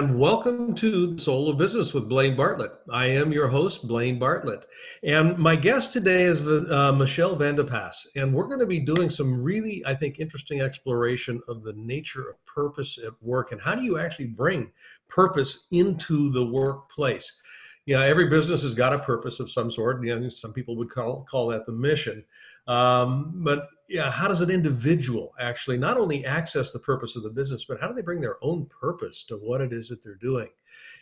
and welcome to the Soul of Business with Blaine Bartlett. I am your host, Blaine Bartlett. And my guest today is uh, Michelle Vandepas. And we're going to be doing some really, I think, interesting exploration of the nature of purpose at work and how do you actually bring purpose into the workplace. You know, every business has got a purpose of some sort. You know, some people would call, call that the mission. Um, but yeah, how does an individual actually not only access the purpose of the business, but how do they bring their own purpose to what it is that they're doing?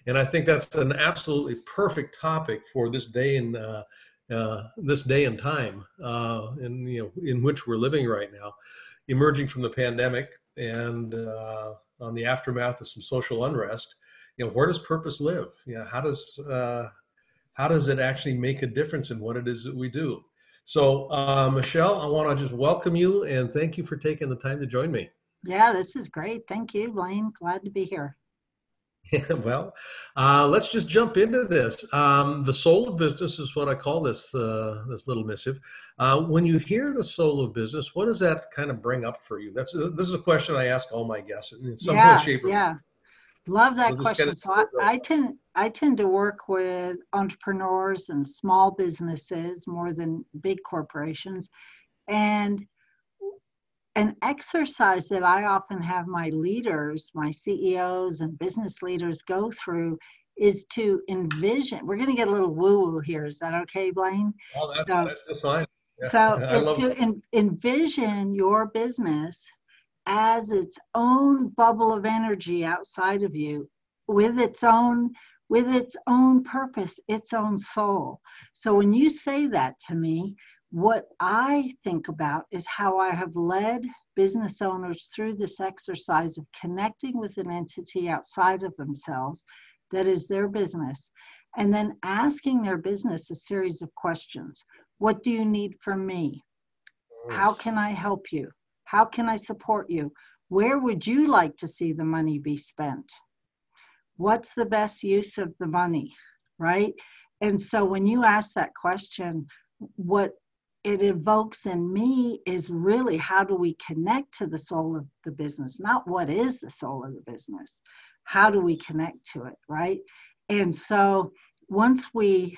And I think that's an absolutely perfect topic for this day and uh, uh, this day and time, uh, in you know, in which we're living right now, emerging from the pandemic and uh, on the aftermath of some social unrest. You know, where does purpose live? You know, how does uh, how does it actually make a difference in what it is that we do? So, uh, Michelle, I want to just welcome you and thank you for taking the time to join me. Yeah, this is great. Thank you, Blaine. Glad to be here. Yeah, well, uh, let's just jump into this. Um, the soul of business is what I call this uh, this little missive. Uh, when you hear the soul of business, what does that kind of bring up for you? That's this is a question I ask all my guests in some yeah, way, shape, or yeah. Love that question. So I, I tend I tend to work with entrepreneurs and small businesses more than big corporations. And an exercise that I often have my leaders, my CEOs and business leaders go through is to envision. We're going to get a little woo woo here. Is that okay, Blaine? Oh, that's, so, that's fine. Yeah. So, is to en- envision your business as its own bubble of energy outside of you with its own with its own purpose its own soul. So when you say that to me what i think about is how i have led business owners through this exercise of connecting with an entity outside of themselves that is their business and then asking their business a series of questions. What do you need from me? How can i help you how can I support you? Where would you like to see the money be spent? What's the best use of the money, right? And so when you ask that question, what it evokes in me is really how do we connect to the soul of the business, not what is the soul of the business. How do we connect to it, right? And so once we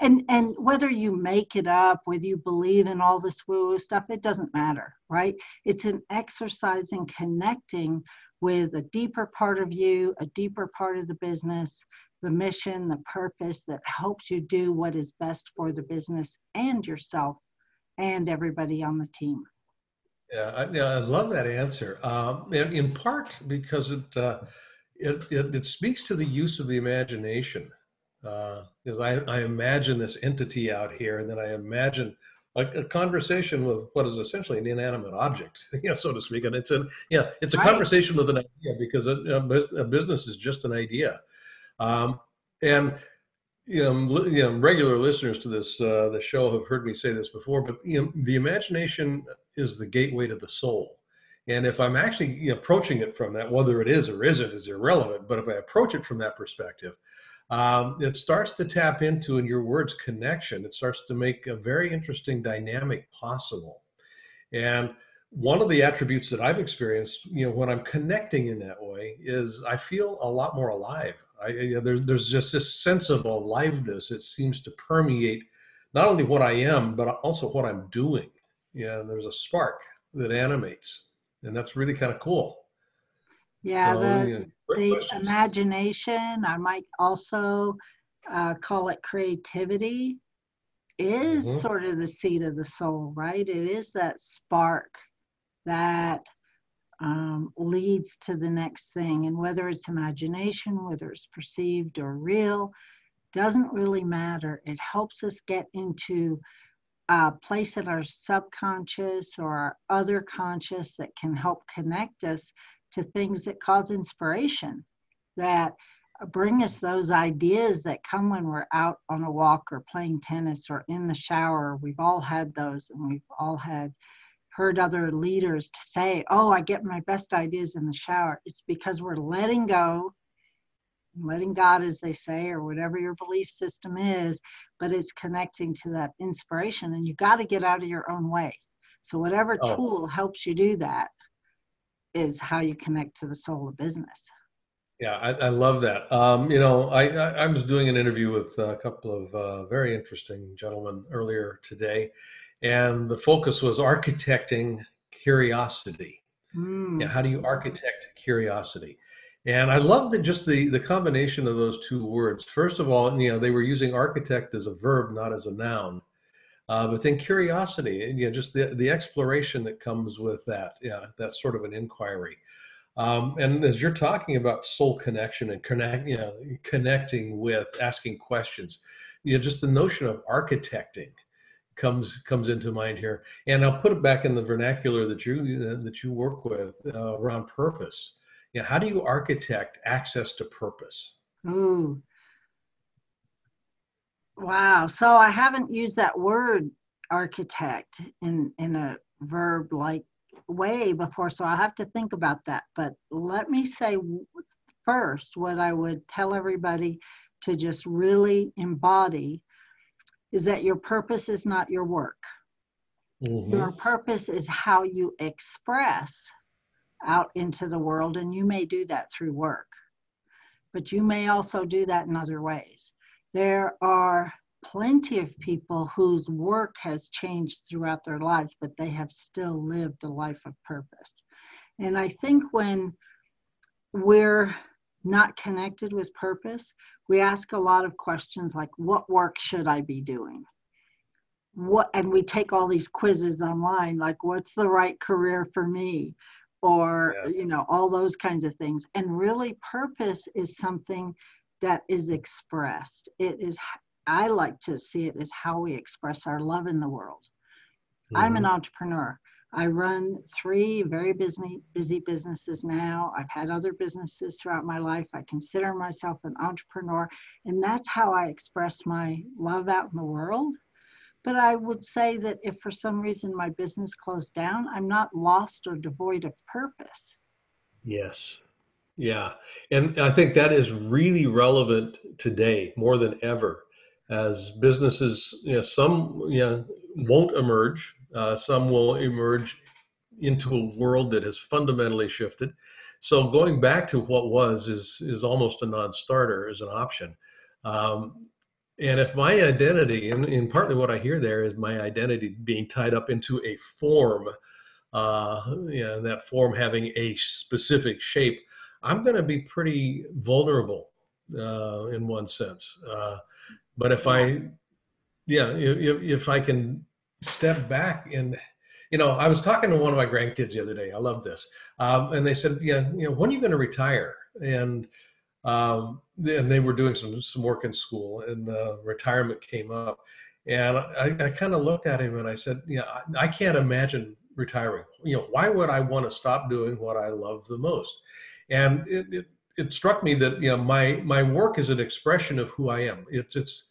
and and whether you make it up whether you believe in all this woo woo stuff it doesn't matter right? It's an exercise in connecting with a deeper part of you a deeper part of the business the mission the purpose that helps you do what is best for the business and yourself and everybody on the team. Yeah i, yeah, I love that answer. Um, and in part because it, uh, it, it it speaks to the use of the imagination because uh, I, I, imagine this entity out here, and then I imagine a, a, conversation with what is essentially an inanimate object, you know, so to speak. And it's a yeah, it's a right. conversation with an idea because a, a, business is just an idea. Um, and you know, you know, regular listeners to this uh, the show have heard me say this before, but you know, the imagination is the gateway to the soul. And if I'm actually approaching it from that, whether it is or isn't, is irrelevant. But if I approach it from that perspective, um, it starts to tap into, in your words, connection. It starts to make a very interesting dynamic possible. And one of the attributes that I've experienced, you know, when I'm connecting in that way, is I feel a lot more alive. I, you know, there's there's just this sense of aliveness. that seems to permeate not only what I am, but also what I'm doing. Yeah, there's a spark that animates, and that's really kind of cool. Yeah, the, the imagination, I might also uh, call it creativity, is mm-hmm. sort of the seat of the soul, right? It is that spark that um, leads to the next thing. And whether it's imagination, whether it's perceived or real, doesn't really matter. It helps us get into a place in our subconscious or our other conscious that can help connect us to things that cause inspiration, that bring us those ideas that come when we're out on a walk or playing tennis or in the shower. We've all had those, and we've all had heard other leaders to say, Oh, I get my best ideas in the shower. It's because we're letting go, letting God, as they say, or whatever your belief system is, but it's connecting to that inspiration. And you got to get out of your own way. So, whatever Oh. tool helps you do that is how you connect to the soul of business. Yeah, I, I love that. Um, you know, I, I, I was doing an interview with a couple of uh, very interesting gentlemen earlier today, and the focus was architecting curiosity. Mm. Yeah, how do you architect curiosity? And I love that just the the combination of those two words. First of all, you know, they were using architect as a verb, not as a noun. Uh, but then curiosity, and you know, just the the exploration that comes with that. Yeah, that's sort of an inquiry. Um, and as you're talking about soul connection and connect, you know, connecting with, asking questions, you know, just the notion of architecting comes comes into mind here. And I'll put it back in the vernacular that you uh, that you work with uh, around purpose. You know, how do you architect access to purpose? Ooh. Wow. So I haven't used that word architect in in a verb like way before, so I'll have to think about that. But let me say first what I would tell everybody to just really embody is that your purpose is not your work. Mm-hmm. Your purpose is how you express out into the world, and you may do that through work, but you may also do that in other ways. There are plenty of people whose work has changed throughout their lives, but they have still lived a life of purpose. And I think when we're not connected with purpose, we ask a lot of questions like, What work should I be doing? What, and we take all these quizzes online, like, What's the right career for me? Or, yeah. you know, all those kinds of things. And really, purpose is something that is expressed. It is I like to see it as how we express our love in the world. Mm-hmm. I'm an entrepreneur. I run three very busy busy businesses now. I've had other businesses throughout my life. I consider myself an entrepreneur, and that's how I express my love out in the world. But I would say that if for some reason my business closed down, I'm not lost or devoid of purpose. Yes. Yeah. And I think that is really relevant today more than ever as businesses, you know, some you know, won't emerge, uh, some will emerge into a world that has fundamentally shifted. So going back to what was is is almost a non-starter as an option. Um, and if my identity, and, and, partly what I hear there is my identity being tied up into a form, uh, you know, that form having a specific shape, I'm going to be pretty vulnerable uh, in one sense. Uh, but if I, yeah, if, if I can step back and, you know, I was talking to one of my grandkids the other day. I love this, um, and they said, yeah, you know, when are you going to retire? And um, and they were doing some some work in school, and uh, retirement came up, and I, I kind of looked at him and I said, yeah, I, I can't imagine retiring. You know, why would I want to stop doing what I love the most? And it, it it struck me that you know my my work is an expression of who I am. It's it's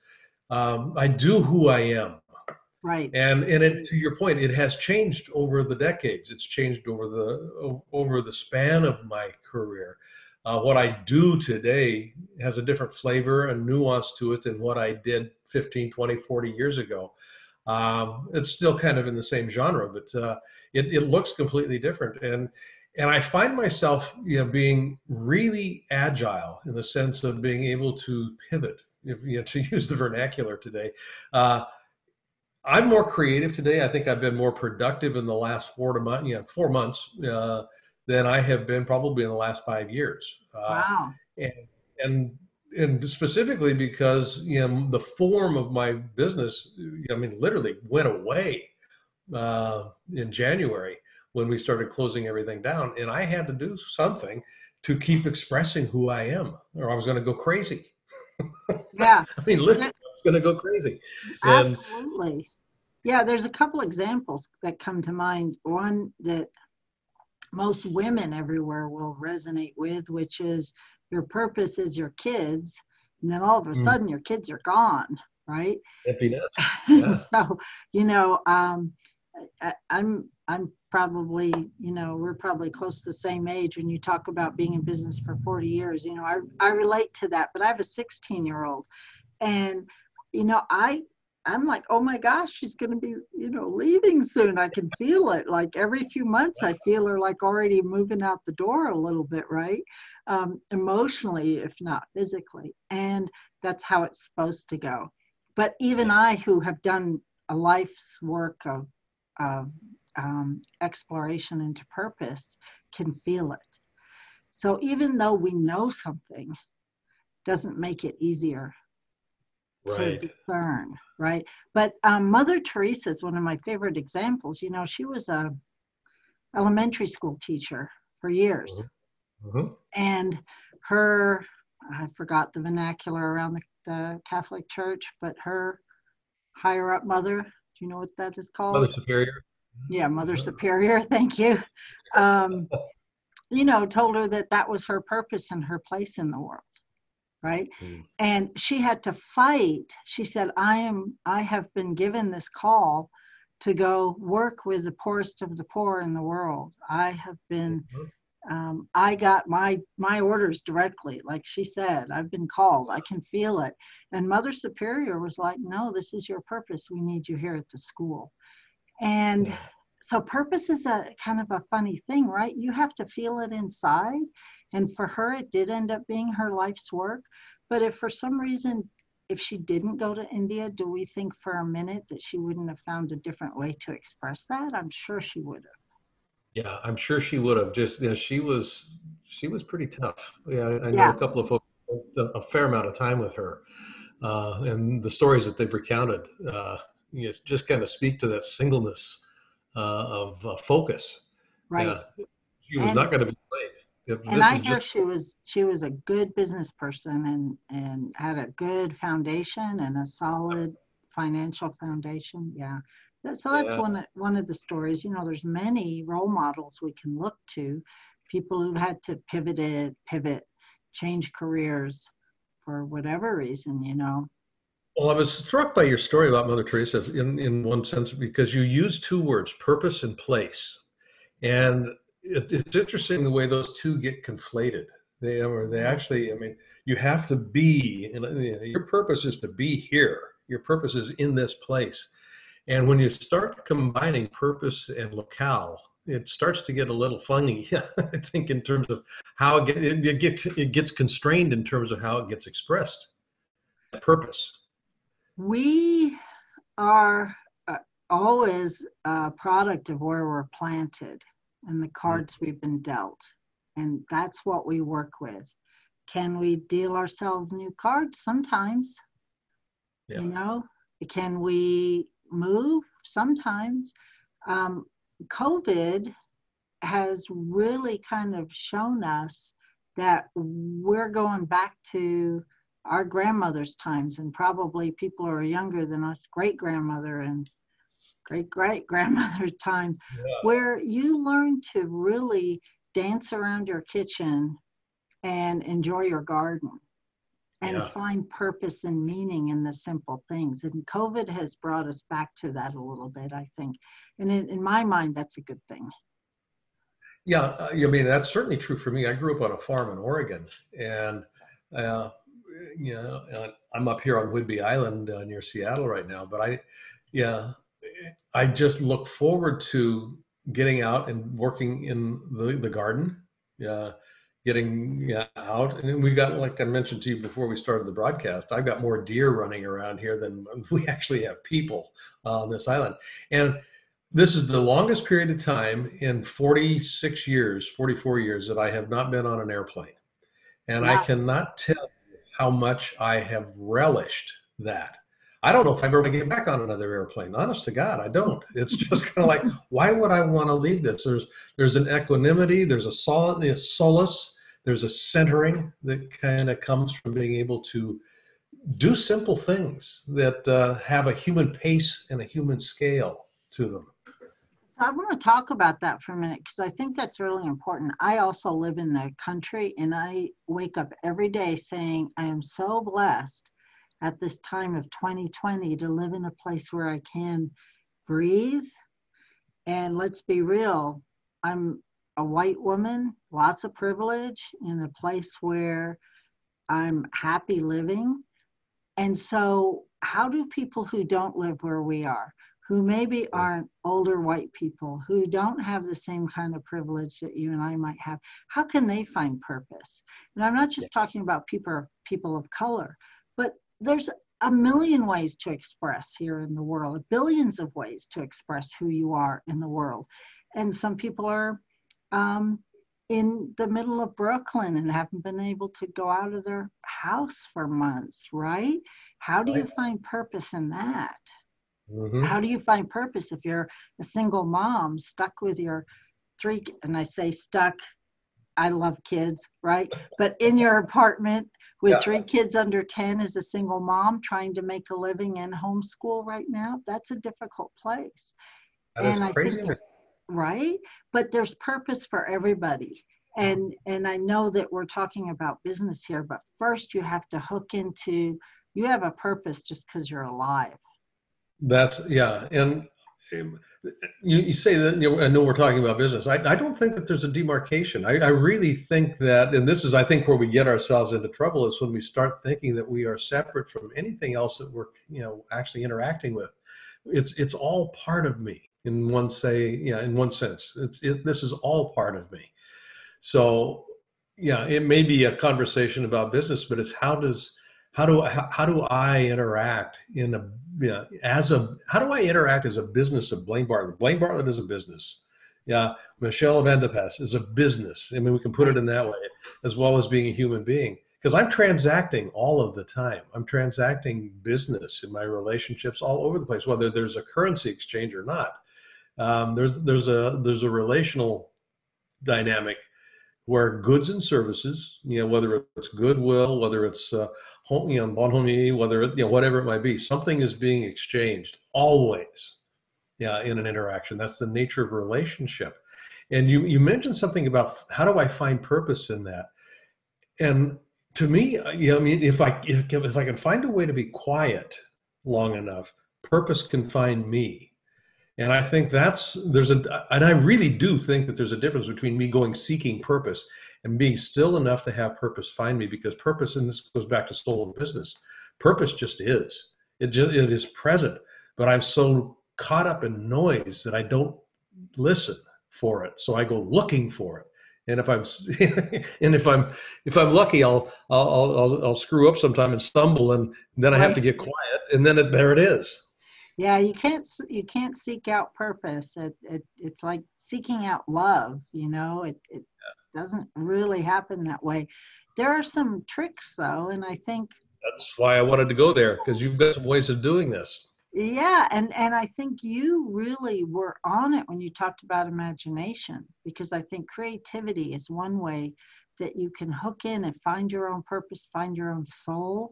um, I do who I am. Right. And and it to your point, it has changed over the decades. It's changed over the over the span of my career. Uh, what I do today has a different flavor and nuance to it than what I did 15, 20, 40 years ago. Um, it's still kind of in the same genre, but uh, it, it looks completely different. And and I find myself, you know, being really agile in the sense of being able to pivot, you know, to use the vernacular today. Uh, I'm more creative today. I think I've been more productive in the last four to month, you know, four months uh, than I have been probably in the last five years. Uh, wow. And and and specifically because you know the form of my business, I mean, literally went away uh, in January when we started closing everything down. And I had to do something to keep expressing who I am, or I was going to go crazy. Yeah. I mean, literally, I was going to go crazy. And, Absolutely. Yeah, there's a couple examples that come to mind. One that most women everywhere will resonate with, which is your purpose is your kids, and then all of a mm. sudden your kids are gone, right? Yeah. so, you know, um, I, I'm I'm probably, you know, we're probably close to the same age when you talk about being in business for 40 years. You know, I, I relate to that, but I have a 16 year old. And, you know, I I'm like, oh my gosh, she's going to be, you know, leaving soon. I can feel it. Like every few months, I feel her like already moving out the door a little bit, right? Um, emotionally, if not physically. And that's how it's supposed to go. But even I, who have done a life's work of, of um, exploration into purpose, can feel it. So even though we know something, doesn't make it easier right. to discern, right? But um, Mother Teresa is one of my favorite examples. You know, she was a elementary school teacher for years, mm-hmm. Mm-hmm. and her I forgot the vernacular around the, the, Catholic Church, but her higher up mother, you know what that is called? Mother Superior. Yeah, Mother. Superior. Thank you. Um, you know, told her that that was her purpose and her place in the world right mm. and she had to fight she said i am i have been given this call to go work with the poorest of the poor in the world i have been mm-hmm. Um, i got my my orders directly like she said i've been called i can feel it and mother superior was like no this is your purpose we need you here at the school and yeah. so purpose is a kind of a funny thing right you have to feel it inside and for her, it did end up being her life's work. But if for some reason, if she didn't go to India, do we think for a minute that she wouldn't have found a different way to express that? I'm sure she would have. Yeah, I'm sure she would have. Just you know, she was she was pretty tough. Yeah, I know yeah. a couple of folks a fair amount of time with her, uh, and the stories that they've recounted uh, you know, just kind of speak to that singleness uh, of uh, focus. Right. Yeah. She was and, not going to be played and I hear just... she was she was a good business person and and had a good foundation and a solid financial foundation. Yeah. So that's yeah. one one of the stories. You know, there's many role models we can look to, people who've had to pivot it, pivot, change careers for whatever reason. You know. Well, I was struck by your story about Mother Teresa in in one sense because you used two words, purpose and place, and it, it's interesting the way those two get conflated. They or they mm-hmm. actually, I mean, you have to be, and your purpose is to be here. Your purpose is in this place. And when you start combining purpose and locale, it starts to get a little funny. I think in terms of how it, get, it, get, it gets constrained in terms of how it gets expressed. Purpose. We are uh, always a product of where we're planted and the cards we've been dealt. And that's what we work with. Can we deal ourselves new cards? Sometimes. Yeah. You know, can we move? Sometimes. Um, COVID has really kind of shown us that we're going back to our grandmother's times and probably people who are younger than us great grandmother and great great grandmother's times, yeah. where you learn to really dance around your kitchen and enjoy your garden and yeah. find purpose and meaning in the simple things. And covid has brought us back to that a little bit i think. And in, in my mind that's a good thing. Yeah uh, i mean that's certainly true for me. I grew up on a farm in oregon and uh, you know i'm up here on whidbey island uh, near seattle right now but i yeah I just look forward to getting out and working in the, the garden, uh, getting yeah, out. And we got, like I mentioned to you before we started the broadcast, I've got more deer running around here than we actually have people uh, on this island. And this is the longest period of time in 46 years, 44 years that I have not been on an airplane. And wow. I cannot tell how much I have relished that. I don't know if I'm ever going to get back on another airplane. Honest to God, I don't. It's just kind of like, why would I want to leave this? There's there's an equanimity, there's a solid, a solace, there's a centering that kind of comes from being able to do simple things that uh, have a human pace and a human scale to them. I want to talk about that for a minute because I think that's really important. I also live in the country and I wake up every day saying, I am so blessed at this time of 2020 to live in a place where I can breathe. And let's be real, I'm a white woman, lots of privilege in a place where I'm happy living. And so how do people who don't live where we are, who maybe aren't older white people, who don't have the same kind of privilege that you and I might have, how can they find purpose? And I'm not just talking about people people of color, there's a million ways to express here in the world, billions of ways to express who you are in the world. And some people are um, in the middle of Brooklyn and haven't been able to go out of their house for months, right? How do right. you find purpose in that? Mm-hmm. How do you find purpose if you're a single mom stuck with your three, and I say stuck, I love kids, right? But in your apartment with yeah. three kids under 10 as a single mom trying to make a living in homeschool right now, that's a difficult place. That and I crazy. think, right? But there's purpose for everybody. And and I know that we're talking about business here, but first you have to hook into you have a purpose just because you're alive. That's yeah, and um, you, you say that you know, I know we're talking about business. I, I don't think that there's a demarcation. I, I really think that, and this is I think where we get ourselves into trouble is when we start thinking that we are separate from anything else that we're you know actually interacting with. It's it's all part of me in one say yeah in one sense. It's it, this is all part of me. So yeah, it may be a conversation about business, but it's how does how do how, how do I interact in a you know, as a how do I interact as a business of Blaine Bartlett? Blaine Bartlett is a business. Yeah, Michelle Vandepas is a business. I mean, we can put it in that way, as well as being a human being. Because I'm transacting all of the time. I'm transacting business in my relationships all over the place, whether there's a currency exchange or not. Um, there's there's a there's a relational dynamic where goods and services, you know, whether it's goodwill, whether it's uh, you know, bonhomie, whether it, you know, whatever it might be, something is being exchanged always. Yeah, in an interaction. That's the nature of relationship. And you you mentioned something about how do I find purpose in that? And to me, uh, you know, I mean, if I if I can find a way to be quiet long enough, purpose can find me. And I think that's there's a and I really do think that there's a difference between me going seeking purpose and being still enough to have purpose find me because purpose and this goes back to soul of business purpose just is. It just it is present but i'm so caught up in noise that i don't listen for it. So i go looking for it. And if i'm and if i'm if i'm lucky i'll i'll i'll, I'll screw up sometime and stumble and then i have to get quiet and then it, there it is yeah you can't you can't seek out purpose it, it it's like seeking out love you know it, it doesn't really happen that way. There are some tricks though, and I think that's why I wanted to go there because you've got some ways of doing this. Yeah, and and I think you really were on it when you talked about imagination because I think creativity is one way that you can hook in and find your own purpose, find your own soul.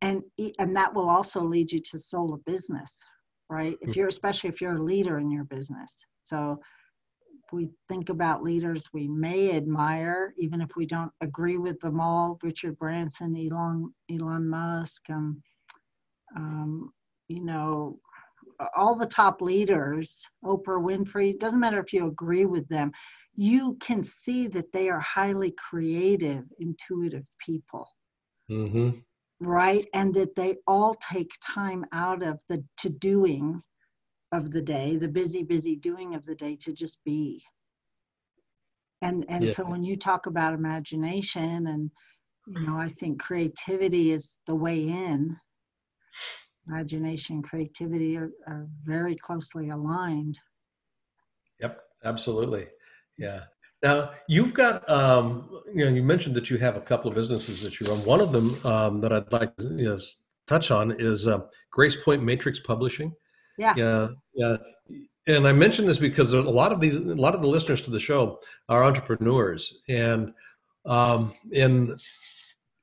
And and that will also lead you to soul of business, right? If hmm. you're especially if you're a leader in your business. So we think about leaders we may admire, even if we don't agree with them all, Richard Branson, Elon, Elon Musk, um, um, you know, all the top leaders, Oprah Winfrey, doesn't matter if you agree with them, you can see that they are highly creative, intuitive people. Mm-hmm. Right? And that they all take time out of the to doing of the day, the busy, busy doing of the day to just be. And and yeah. so when you talk about imagination and you know, mm-hmm. I think creativity is the way in. Imagination, creativity are, are very closely aligned. Yep, absolutely. Yeah. Now you've got, um, you know, you mentioned that you have a couple of businesses that you run. One of them um, that I'd like to you know, touch on is uh, GracePoint Matrix Publishing. Yeah. Yeah. Yeah. And I mention this because a lot of these, a lot of the listeners to the show are entrepreneurs, and um, and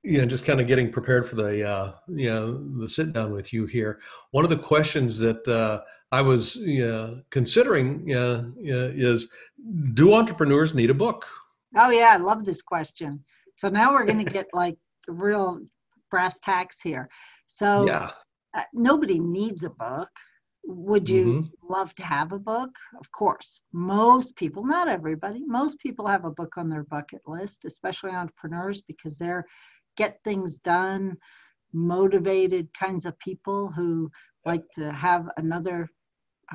you know, just kind of getting prepared for the uh, you know the sit down with you here. One of the questions that uh, I was know, considering uh, is, do entrepreneurs need a book? Oh yeah, I love this question. So now we're going to get like real brass tacks here. So yeah. Uh, nobody needs a book would you mm-hmm. love to have a book? Of course. Most people, not everybody, most people have a book on their bucket list, especially entrepreneurs because they're get things done motivated kinds of people who like to have another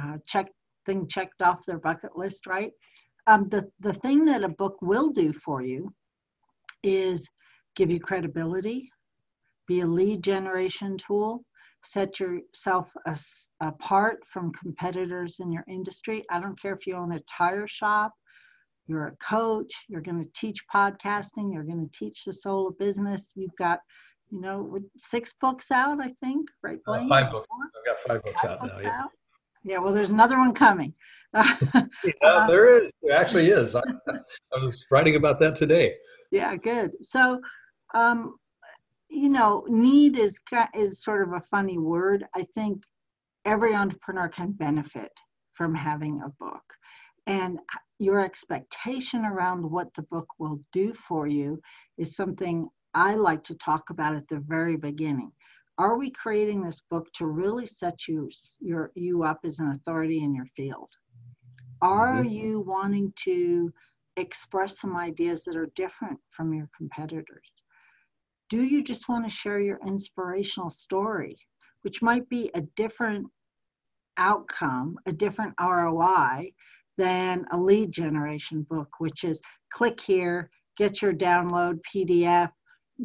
uh, check thing checked off their bucket list, right? Um, the, the thing that a book will do for you is give you credibility, be a lead generation tool, set yourself as, apart from competitors in your industry. I don't care if you own a tire shop, you're a coach, you're going to teach podcasting, you're going to teach the soul of business. You've got, you know, with six books out, I think, right? Uh, five books. I've got five books five out books now. Yeah. Out? yeah, well, there's another one coming. yeah, uh, there is. There actually is. I, I was writing about that today. Yeah, good. So, um, you know, need is is sort of a funny word. I think every entrepreneur can benefit from having a book, and your expectation around what the book will do for you is something I like to talk about at the very beginning. Are we creating this book to really set you your you up as an authority in your field? Are mm-hmm. you wanting to express some ideas that are different from your competitors? Do you just want to share your inspirational story, which might be a different outcome, a different ROI than a lead generation book, which is click here, get your download PDF,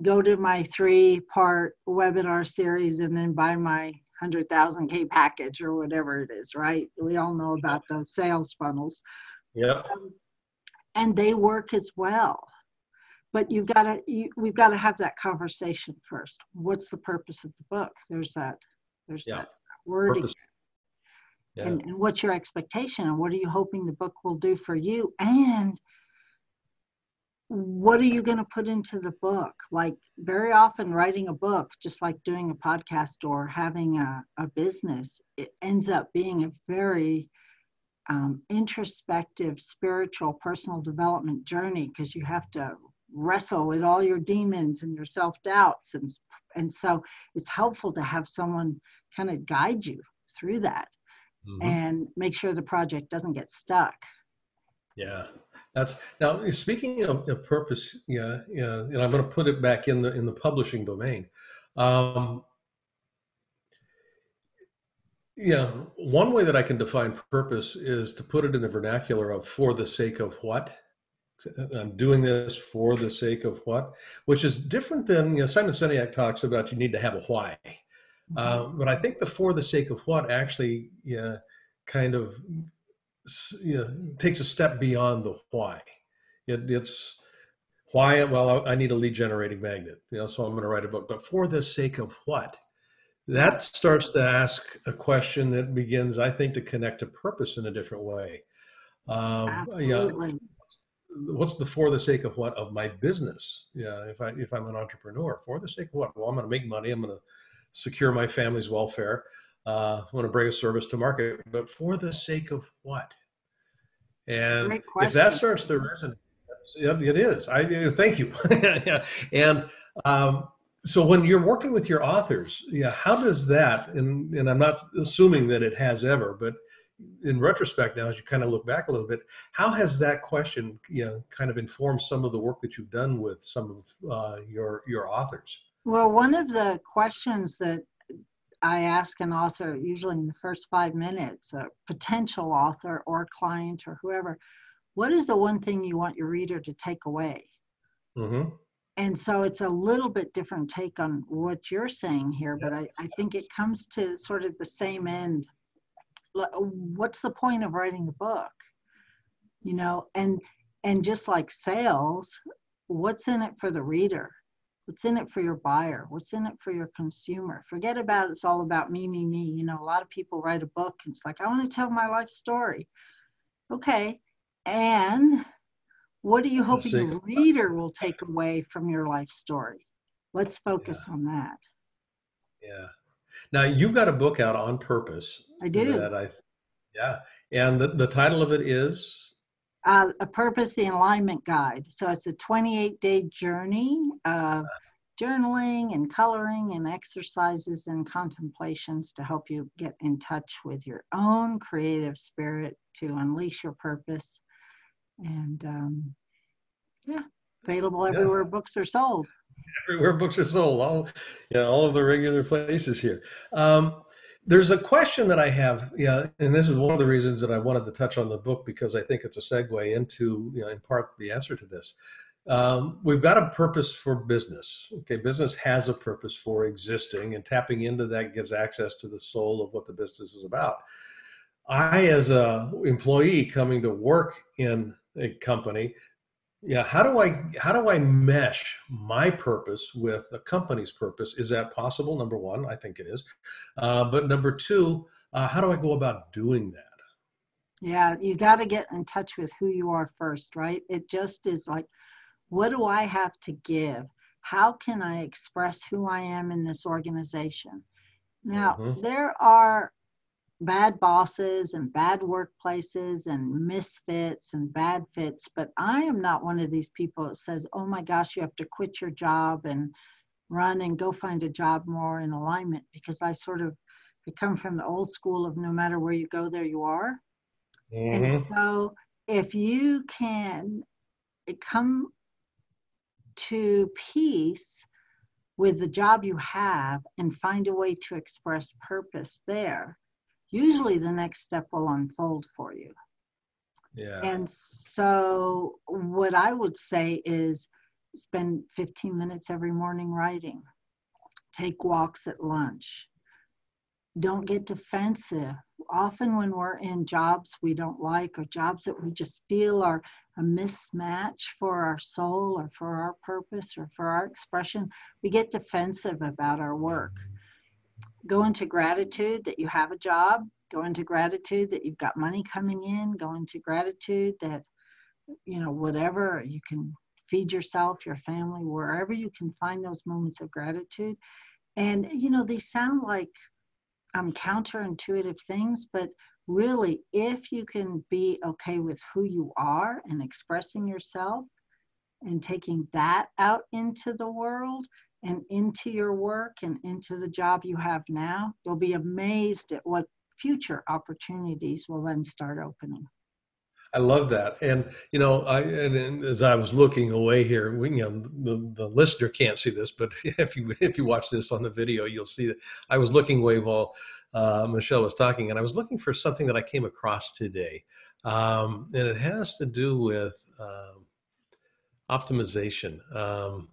go to my three part webinar series, and then buy my 100,000K package or whatever it is, right? We all know about those sales funnels. Yeah. Um, and they work as well but you've got to you, we've got to have that conversation first what's the purpose of the book there's that there's yeah. that word yeah. and, and what's your expectation and what are you hoping the book will do for you and what are you going to put into the book like very often writing a book just like doing a podcast or having a, a business it ends up being a very um, introspective, spiritual, personal development journey because you have to wrestle with all your demons and your self doubts. And, and so it's helpful to have someone kind of guide you through that mm-hmm. and make sure the project doesn't get stuck. Yeah. That's now speaking of, of purpose, yeah, yeah, and I'm going to put it back in the in the publishing domain. Um, yeah, one way that I can define purpose is to put it in the vernacular of for the sake of what. I'm doing this for the sake of what, which is different than you know Simon Sinek talks about. You need to have a why, mm-hmm. uh, but I think the for the sake of what actually yeah, kind of you know, takes a step beyond the why. It, it's why. Well, I need a lead generating magnet, you know, so I'm going to write a book. But for the sake of what? that starts to ask a question that begins, I think, to connect to purpose in a different way. Um, Absolutely. Yeah, what's the for the sake of what of my business? Yeah, if I if I'm an entrepreneur, for the sake of what? Well, I'm going to make money. I'm going to secure my family's welfare. Uh, I want to bring a service to market, but for the sake of what? And if that starts to resonate, it is. I thank you. yeah. And um, so when you're working with your authors yeah how does that and and i'm not assuming that it has ever but in retrospect now as you kind of look back a little bit how has that question you know kind of informed some of the work that you've done with some of uh, your your authors well one of the questions that i ask an author usually in the first five minutes a potential author or client or whoever what is the one thing you want your reader to take away? Mm-hmm. And so it's a little bit different take on what you're saying here but I, I think it comes to sort of the same end. What's the point of writing a book? You know and and just like sales what's in it for the reader what's in it for your buyer what's in it for your consumer forget about it's all about me me me you know a lot of people write a book and it's like i want to tell my life story okay and what are you hoping the reader will take away from your life story? Let's focus yeah. on that. Yeah. Now you've got a book out on purpose. I do. That I, yeah. And the, the title of it is? Uh, a Purpose, the Alignment Guide. So it's a 28 day journey of journaling and coloring and exercises and contemplations to help you get in touch with your own creative spirit to unleash your purpose and um, yeah, available everywhere yeah. books are sold. everywhere books are sold, all you know, all of the regular places here. Um, there's a question that I have, yeah, and this is one of the reasons that I wanted to touch on the book because I think it's a segue into, you know, in part the answer to this. Um, we've got a purpose for business. Okay, business has a purpose for existing, and tapping into that gives access to the soul of what the business is about. I, as a employee coming to work in a company, yeah how do i how do i mesh my purpose with a company's purpose? Is that possible? Number one i think it is. Uh, but number two uh, how do i go about doing that? Yeah you got to get in touch with who you are first right? It just is like what do i have to give? How can i express who i am in this organization? Now mm-hmm. there are bad bosses and bad workplaces and misfits and bad fits but i am not one of these people that says oh my gosh you have to quit your job and run and go find a job more in alignment because i sort of come from the old school of no matter where you go there you are mm-hmm. and so if you can come to peace with the job you have and find a way to express purpose there usually the next step will unfold for you. Yeah. And so, what I would say is spend 15 minutes every morning writing, take walks at lunch. Don't get defensive. Often, when we're in jobs we don't like or jobs that we just feel are a mismatch for our soul or for our purpose or for our expression, we get defensive about our work go into gratitude that you have a job go into gratitude that you've got money coming in go into gratitude that you know whatever you can feed yourself your family wherever you can find those moments of gratitude. And you know they sound like um, counterintuitive things but really if you can be okay with who you are and expressing yourself and taking that out into the world and into your work and into the job you have now, you'll be amazed at what future opportunities will then start opening. I love that, and you know, I and, as I was looking away here, we, you know, the, the listener can't see this, but if you if you watch this on the video, you'll see that I was looking away while uh, Michelle was talking, and I was looking for something that I came across today, um, and it has to do with um, optimization. Um,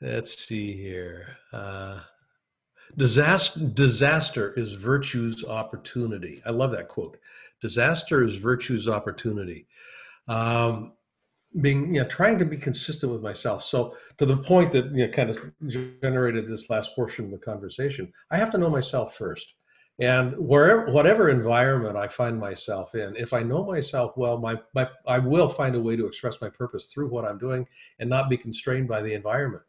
Let's see here. Uh, disaster, disaster is virtue's opportunity. I love that quote. Disaster is virtue's opportunity. Um, being, you know, trying to be consistent with myself. So to the point that you know, kind of generated this last portion of the conversation, I have to know myself first. And wherever, whatever environment I find myself in, if I know myself well, my, my, I will find a way to express my purpose through what I'm doing and not be constrained by the environment.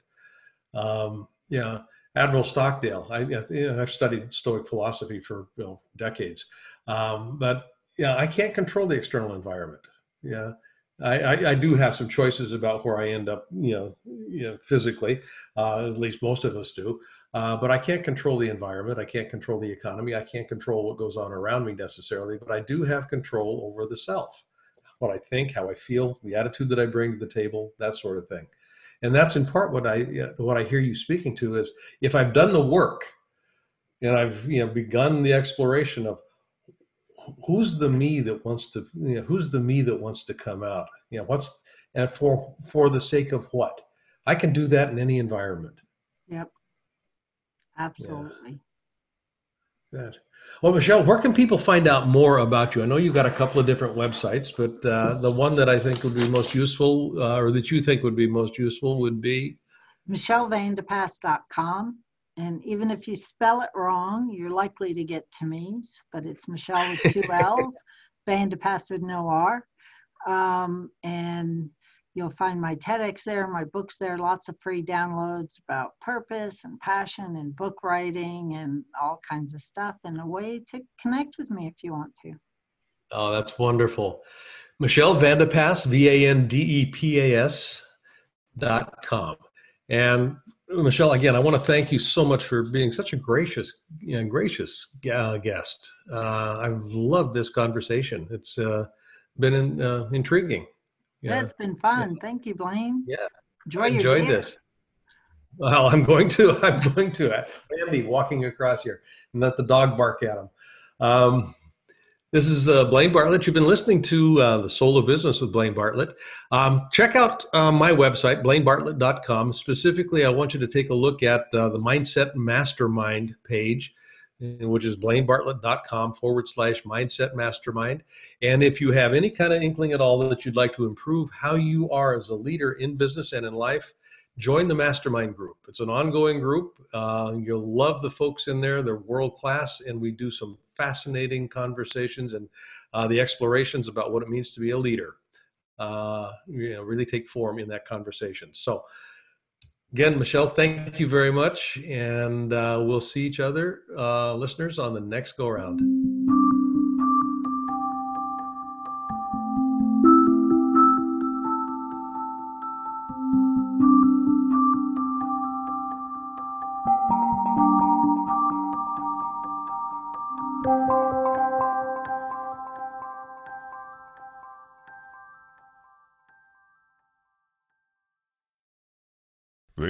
Um, yeah, Admiral Stockdale. I, I've studied Stoic philosophy for you know, decades, um, but yeah, I can't control the external environment. Yeah, I, I, I, do have some choices about where I end up, you know, you know physically. Uh, at least most of us do. Uh, but I can't control the environment. I can't control the economy. I can't control what goes on around me necessarily. But I do have control over the self, what I think, how I feel, the attitude that I bring to the table, that sort of thing and that's in part what I what I hear you speaking to is if I've done the work and I've you know begun the exploration of who's the me that wants to you know who's the me that wants to come out you know what's and for for the sake of what I can do that in any environment. Yep, absolutely. Yeah. Good. Well, Michelle, where can people find out more about you? I know you've got a couple of different websites, but uh, the one that I think would be most useful, uh, or that you think would be most useful, would be michellevandepas.com. And even if you spell it wrong, you're likely to get to me, but it's Michelle with two L's, Vandepas with no R. Um, and You'll find my TEDx there, my books there, lots of free downloads about purpose and passion and book writing and all kinds of stuff, and a way to connect with me if you want to. Oh, that's wonderful. Michelle Vandepas, V A N D E P A S dot com. And Michelle, again, I want to thank you so much for being such a gracious, you know, gracious uh, guest. Uh, I've loved this conversation. It's uh, been in, uh, intriguing. Yeah. That's been fun. Yeah. Thank you, Blaine. Yeah. Enjoy I enjoyed this. Well, I'm going to. I'm going to. Andy walking across here and let the dog bark at him. Um, this is uh, Blaine Bartlett. You've been listening to uh, The Soul of Business with Blaine Bartlett. Um, check out uh, my website, blainebartlett.com. Specifically, I want you to take a look at uh, the Mindset Mastermind page, which is blainebartlett.com forward slash mindset mastermind. And if you have any kind of inkling at all that you'd like to improve how you are as a leader in business and in life, join the mastermind group. It's an ongoing group. Uh, you'll love the folks in there. They're world class, and we do some fascinating conversations and uh, the explorations about what it means to be a leader. Uh, you know, really take form in that conversation. So, again, Michelle, thank you very much, and uh, we'll see each other, uh, listeners, on the next go around.